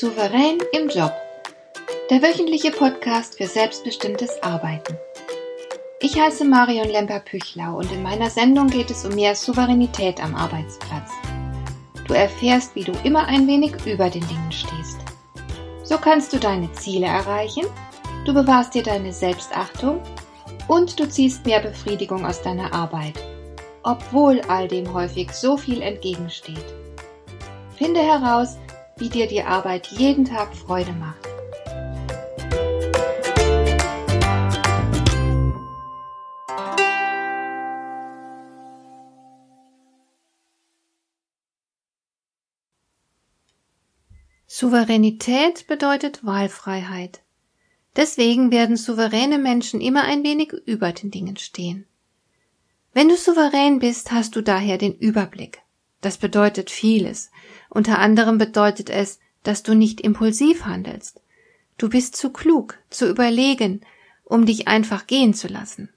Souverän im Job. Der wöchentliche Podcast für selbstbestimmtes Arbeiten. Ich heiße Marion Lemper-Püchlau und in meiner Sendung geht es um mehr Souveränität am Arbeitsplatz. Du erfährst, wie du immer ein wenig über den Dingen stehst. So kannst du deine Ziele erreichen, du bewahrst dir deine Selbstachtung und du ziehst mehr Befriedigung aus deiner Arbeit, obwohl all dem häufig so viel entgegensteht. Finde heraus, wie dir die Arbeit jeden Tag Freude macht. Souveränität bedeutet Wahlfreiheit. Deswegen werden souveräne Menschen immer ein wenig über den Dingen stehen. Wenn du souverän bist, hast du daher den Überblick. Das bedeutet vieles. Unter anderem bedeutet es, dass du nicht impulsiv handelst. Du bist zu klug, zu überlegen, um dich einfach gehen zu lassen.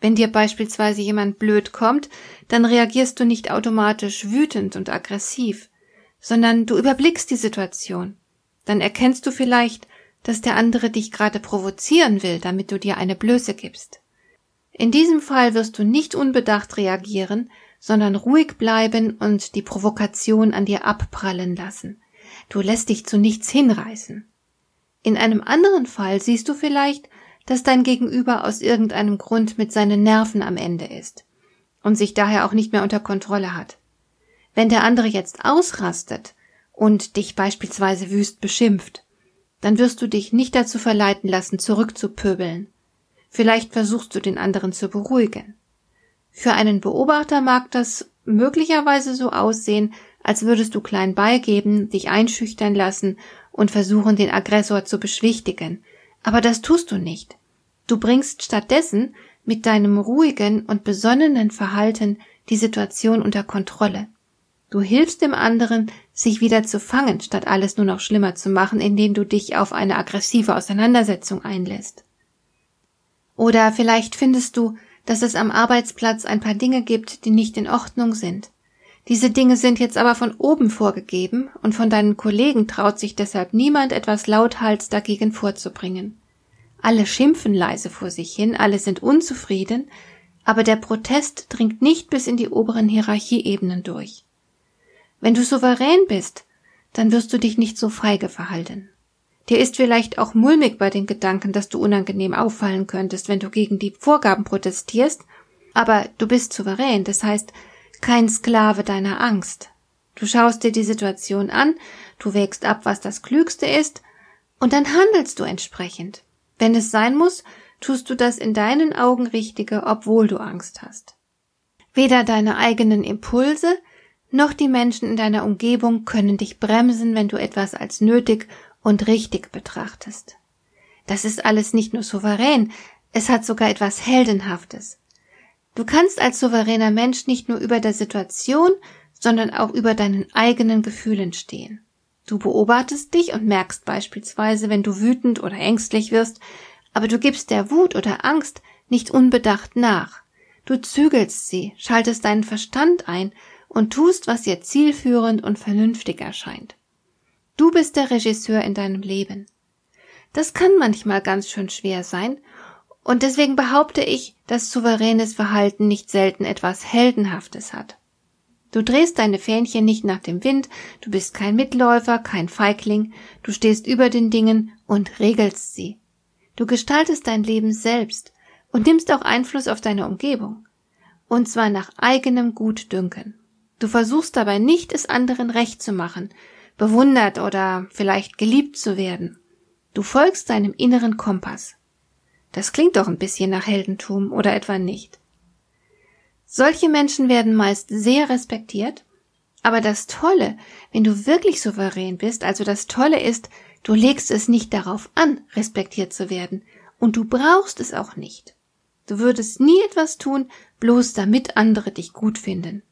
Wenn dir beispielsweise jemand blöd kommt, dann reagierst du nicht automatisch wütend und aggressiv, sondern du überblickst die Situation. Dann erkennst du vielleicht, dass der andere dich gerade provozieren will, damit du dir eine Blöße gibst. In diesem Fall wirst du nicht unbedacht reagieren, sondern ruhig bleiben und die Provokation an dir abprallen lassen. Du lässt dich zu nichts hinreißen. In einem anderen Fall siehst du vielleicht, dass dein Gegenüber aus irgendeinem Grund mit seinen Nerven am Ende ist und sich daher auch nicht mehr unter Kontrolle hat. Wenn der andere jetzt ausrastet und dich beispielsweise wüst beschimpft, dann wirst du dich nicht dazu verleiten lassen, zurückzupöbeln. Vielleicht versuchst du den anderen zu beruhigen. Für einen Beobachter mag das möglicherweise so aussehen, als würdest du klein beigeben, dich einschüchtern lassen und versuchen, den Aggressor zu beschwichtigen. Aber das tust du nicht. Du bringst stattdessen mit deinem ruhigen und besonnenen Verhalten die Situation unter Kontrolle. Du hilfst dem anderen, sich wieder zu fangen, statt alles nur noch schlimmer zu machen, indem du dich auf eine aggressive Auseinandersetzung einlässt. Oder vielleicht findest du, dass es am Arbeitsplatz ein paar Dinge gibt, die nicht in Ordnung sind. Diese Dinge sind jetzt aber von oben vorgegeben und von deinen Kollegen traut sich deshalb niemand etwas lauthals dagegen vorzubringen. Alle schimpfen leise vor sich hin, alle sind unzufrieden, aber der Protest dringt nicht bis in die oberen Hierarchieebenen durch. Wenn du souverän bist, dann wirst du dich nicht so feige verhalten. Dir ist vielleicht auch mulmig bei den Gedanken, dass du unangenehm auffallen könntest, wenn du gegen die Vorgaben protestierst, aber du bist souverän, das heißt kein Sklave deiner Angst. Du schaust dir die Situation an, du wägst ab, was das Klügste ist, und dann handelst du entsprechend. Wenn es sein muss, tust du das in deinen Augen Richtige, obwohl du Angst hast. Weder deine eigenen Impulse noch die Menschen in deiner Umgebung können dich bremsen, wenn du etwas als nötig und richtig betrachtest. Das ist alles nicht nur souverän, es hat sogar etwas Heldenhaftes. Du kannst als souveräner Mensch nicht nur über der Situation, sondern auch über deinen eigenen Gefühlen stehen. Du beobachtest dich und merkst beispielsweise, wenn du wütend oder ängstlich wirst, aber du gibst der Wut oder Angst nicht unbedacht nach. Du zügelst sie, schaltest deinen Verstand ein und tust, was dir zielführend und vernünftig erscheint. Du bist der Regisseur in deinem Leben. Das kann manchmal ganz schön schwer sein, und deswegen behaupte ich, dass souveränes Verhalten nicht selten etwas Heldenhaftes hat. Du drehst deine Fähnchen nicht nach dem Wind, du bist kein Mitläufer, kein Feigling, du stehst über den Dingen und regelst sie. Du gestaltest dein Leben selbst und nimmst auch Einfluss auf deine Umgebung. Und zwar nach eigenem Gutdünken. Du versuchst dabei nicht, es anderen recht zu machen, bewundert oder vielleicht geliebt zu werden. Du folgst deinem inneren Kompass. Das klingt doch ein bisschen nach Heldentum oder etwa nicht. Solche Menschen werden meist sehr respektiert, aber das Tolle, wenn du wirklich souverän bist, also das Tolle ist, du legst es nicht darauf an, respektiert zu werden, und du brauchst es auch nicht. Du würdest nie etwas tun, bloß damit andere dich gut finden.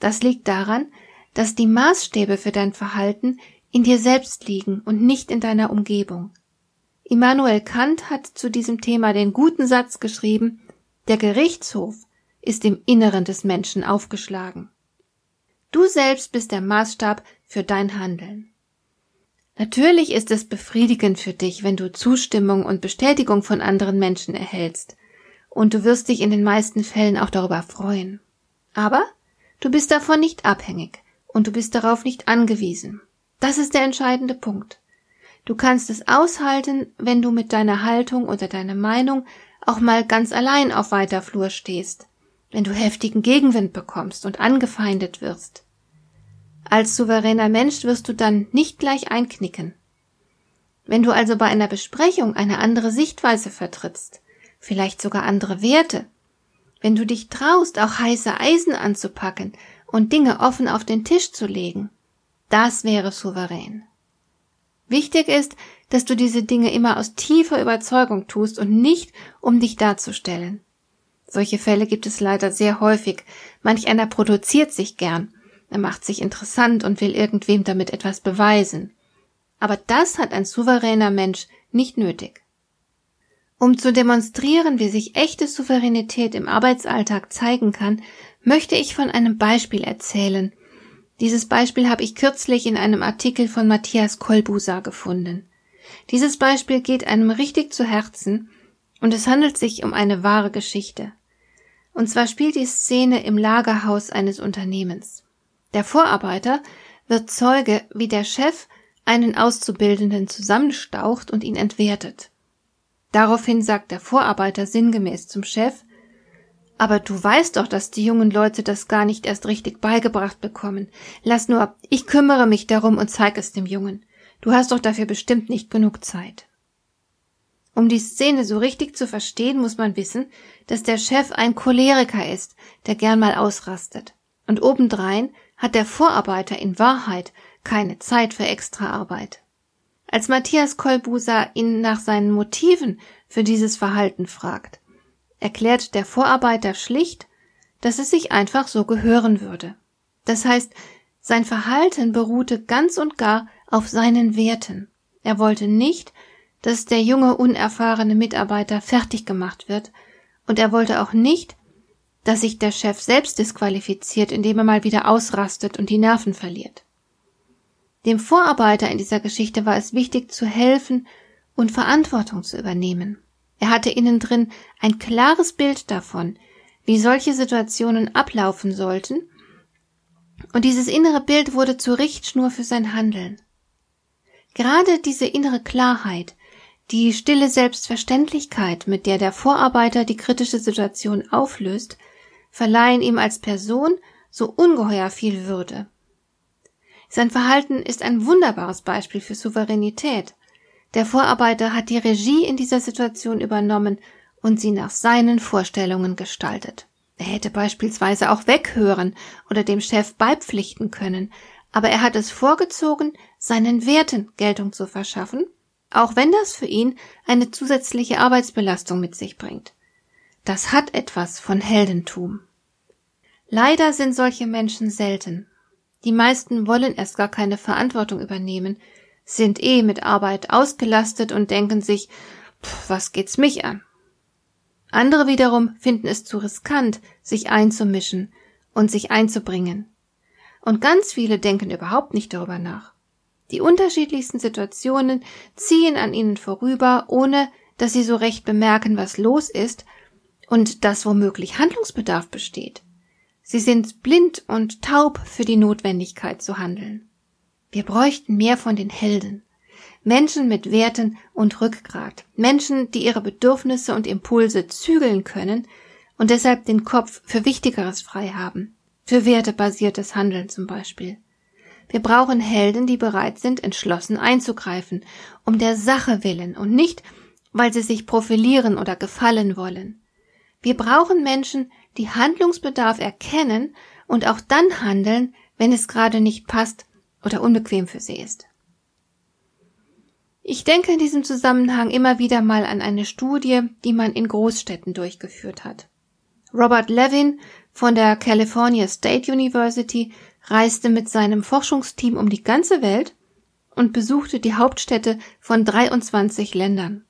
Das liegt daran, dass die Maßstäbe für dein Verhalten in dir selbst liegen und nicht in deiner Umgebung. Immanuel Kant hat zu diesem Thema den guten Satz geschrieben, der Gerichtshof ist im Inneren des Menschen aufgeschlagen. Du selbst bist der Maßstab für dein Handeln. Natürlich ist es befriedigend für dich, wenn du Zustimmung und Bestätigung von anderen Menschen erhältst, und du wirst dich in den meisten Fällen auch darüber freuen. Aber du bist davon nicht abhängig und du bist darauf nicht angewiesen. Das ist der entscheidende Punkt. Du kannst es aushalten, wenn du mit deiner Haltung oder deiner Meinung auch mal ganz allein auf weiter Flur stehst, wenn du heftigen Gegenwind bekommst und angefeindet wirst. Als souveräner Mensch wirst du dann nicht gleich einknicken. Wenn du also bei einer Besprechung eine andere Sichtweise vertrittst, vielleicht sogar andere Werte, wenn du dich traust, auch heiße Eisen anzupacken und Dinge offen auf den Tisch zu legen, das wäre souverän. Wichtig ist, dass du diese Dinge immer aus tiefer Überzeugung tust und nicht, um dich darzustellen. Solche Fälle gibt es leider sehr häufig. Manch einer produziert sich gern. Er macht sich interessant und will irgendwem damit etwas beweisen. Aber das hat ein souveräner Mensch nicht nötig. Um zu demonstrieren, wie sich echte Souveränität im Arbeitsalltag zeigen kann, möchte ich von einem Beispiel erzählen, dieses Beispiel habe ich kürzlich in einem Artikel von Matthias Kolbusa gefunden. Dieses Beispiel geht einem richtig zu Herzen und es handelt sich um eine wahre Geschichte. Und zwar spielt die Szene im Lagerhaus eines Unternehmens. Der Vorarbeiter wird Zeuge, wie der Chef einen Auszubildenden zusammenstaucht und ihn entwertet. Daraufhin sagt der Vorarbeiter sinngemäß zum Chef, aber du weißt doch, dass die jungen Leute das gar nicht erst richtig beigebracht bekommen. Lass nur, ich kümmere mich darum und zeig es dem Jungen. Du hast doch dafür bestimmt nicht genug Zeit. Um die Szene so richtig zu verstehen, muss man wissen, dass der Chef ein Choleriker ist, der gern mal ausrastet. Und obendrein hat der Vorarbeiter in Wahrheit keine Zeit für Extraarbeit. Als Matthias Kolbuser ihn nach seinen Motiven für dieses Verhalten fragt, erklärt der Vorarbeiter schlicht, dass es sich einfach so gehören würde. Das heißt, sein Verhalten beruhte ganz und gar auf seinen Werten. Er wollte nicht, dass der junge, unerfahrene Mitarbeiter fertig gemacht wird, und er wollte auch nicht, dass sich der Chef selbst disqualifiziert, indem er mal wieder ausrastet und die Nerven verliert. Dem Vorarbeiter in dieser Geschichte war es wichtig zu helfen und Verantwortung zu übernehmen. Er hatte innen drin ein klares Bild davon, wie solche Situationen ablaufen sollten, und dieses innere Bild wurde zur Richtschnur für sein Handeln. Gerade diese innere Klarheit, die stille Selbstverständlichkeit, mit der der Vorarbeiter die kritische Situation auflöst, verleihen ihm als Person so ungeheuer viel Würde. Sein Verhalten ist ein wunderbares Beispiel für Souveränität, der Vorarbeiter hat die Regie in dieser Situation übernommen und sie nach seinen Vorstellungen gestaltet. Er hätte beispielsweise auch weghören oder dem Chef beipflichten können, aber er hat es vorgezogen, seinen Werten Geltung zu verschaffen, auch wenn das für ihn eine zusätzliche Arbeitsbelastung mit sich bringt. Das hat etwas von Heldentum. Leider sind solche Menschen selten. Die meisten wollen erst gar keine Verantwortung übernehmen, sind eh mit Arbeit ausgelastet und denken sich, pff, was geht's mich an? Andere wiederum finden es zu riskant, sich einzumischen und sich einzubringen. Und ganz viele denken überhaupt nicht darüber nach. Die unterschiedlichsten Situationen ziehen an ihnen vorüber, ohne dass sie so recht bemerken, was los ist und dass womöglich Handlungsbedarf besteht. Sie sind blind und taub für die Notwendigkeit zu handeln. Wir bräuchten mehr von den Helden. Menschen mit Werten und Rückgrat. Menschen, die ihre Bedürfnisse und Impulse zügeln können und deshalb den Kopf für Wichtigeres frei haben. Für wertebasiertes Handeln zum Beispiel. Wir brauchen Helden, die bereit sind, entschlossen einzugreifen, um der Sache willen und nicht, weil sie sich profilieren oder gefallen wollen. Wir brauchen Menschen, die Handlungsbedarf erkennen und auch dann handeln, wenn es gerade nicht passt oder unbequem für sie ist. Ich denke in diesem Zusammenhang immer wieder mal an eine Studie, die man in Großstädten durchgeführt hat. Robert Levin von der California State University reiste mit seinem Forschungsteam um die ganze Welt und besuchte die Hauptstädte von 23 Ländern.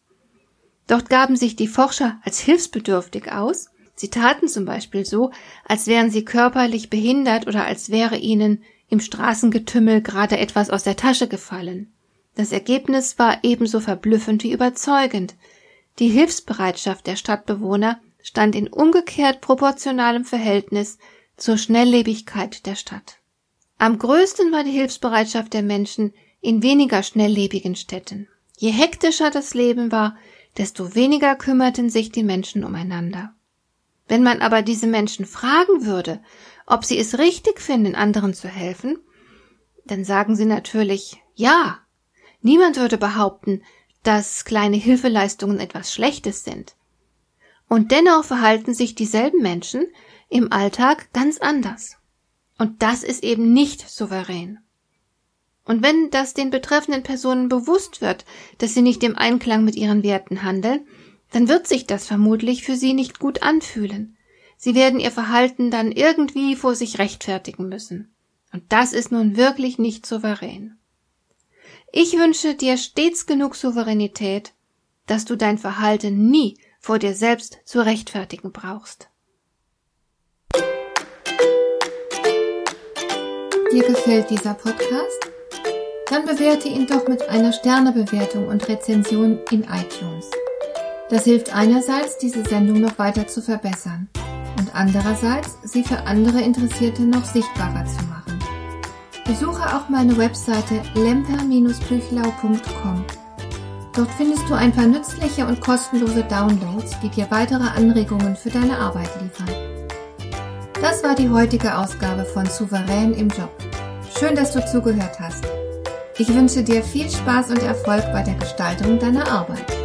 Dort gaben sich die Forscher als hilfsbedürftig aus. Sie taten zum Beispiel so, als wären sie körperlich behindert oder als wäre ihnen im Straßengetümmel gerade etwas aus der Tasche gefallen. Das Ergebnis war ebenso verblüffend wie überzeugend. Die Hilfsbereitschaft der Stadtbewohner stand in umgekehrt proportionalem Verhältnis zur Schnelllebigkeit der Stadt. Am größten war die Hilfsbereitschaft der Menschen in weniger schnelllebigen Städten. Je hektischer das Leben war, desto weniger kümmerten sich die Menschen umeinander. Wenn man aber diese Menschen fragen würde, ob sie es richtig finden, anderen zu helfen, dann sagen sie natürlich ja. Niemand würde behaupten, dass kleine Hilfeleistungen etwas Schlechtes sind. Und dennoch verhalten sich dieselben Menschen im Alltag ganz anders. Und das ist eben nicht souverän. Und wenn das den betreffenden Personen bewusst wird, dass sie nicht im Einklang mit ihren Werten handeln, dann wird sich das vermutlich für sie nicht gut anfühlen. Sie werden ihr Verhalten dann irgendwie vor sich rechtfertigen müssen. Und das ist nun wirklich nicht souverän. Ich wünsche dir stets genug Souveränität, dass du dein Verhalten nie vor dir selbst zu rechtfertigen brauchst. Dir gefällt dieser Podcast? Dann bewerte ihn doch mit einer Sternebewertung und Rezension in iTunes. Das hilft einerseits, diese Sendung noch weiter zu verbessern und andererseits, sie für andere Interessierte noch sichtbarer zu machen. Besuche auch meine Webseite lemper-büchlau.com. Dort findest du ein paar nützliche und kostenlose Downloads, die dir weitere Anregungen für deine Arbeit liefern. Das war die heutige Ausgabe von Souverän im Job. Schön, dass du zugehört hast. Ich wünsche dir viel Spaß und Erfolg bei der Gestaltung deiner Arbeit.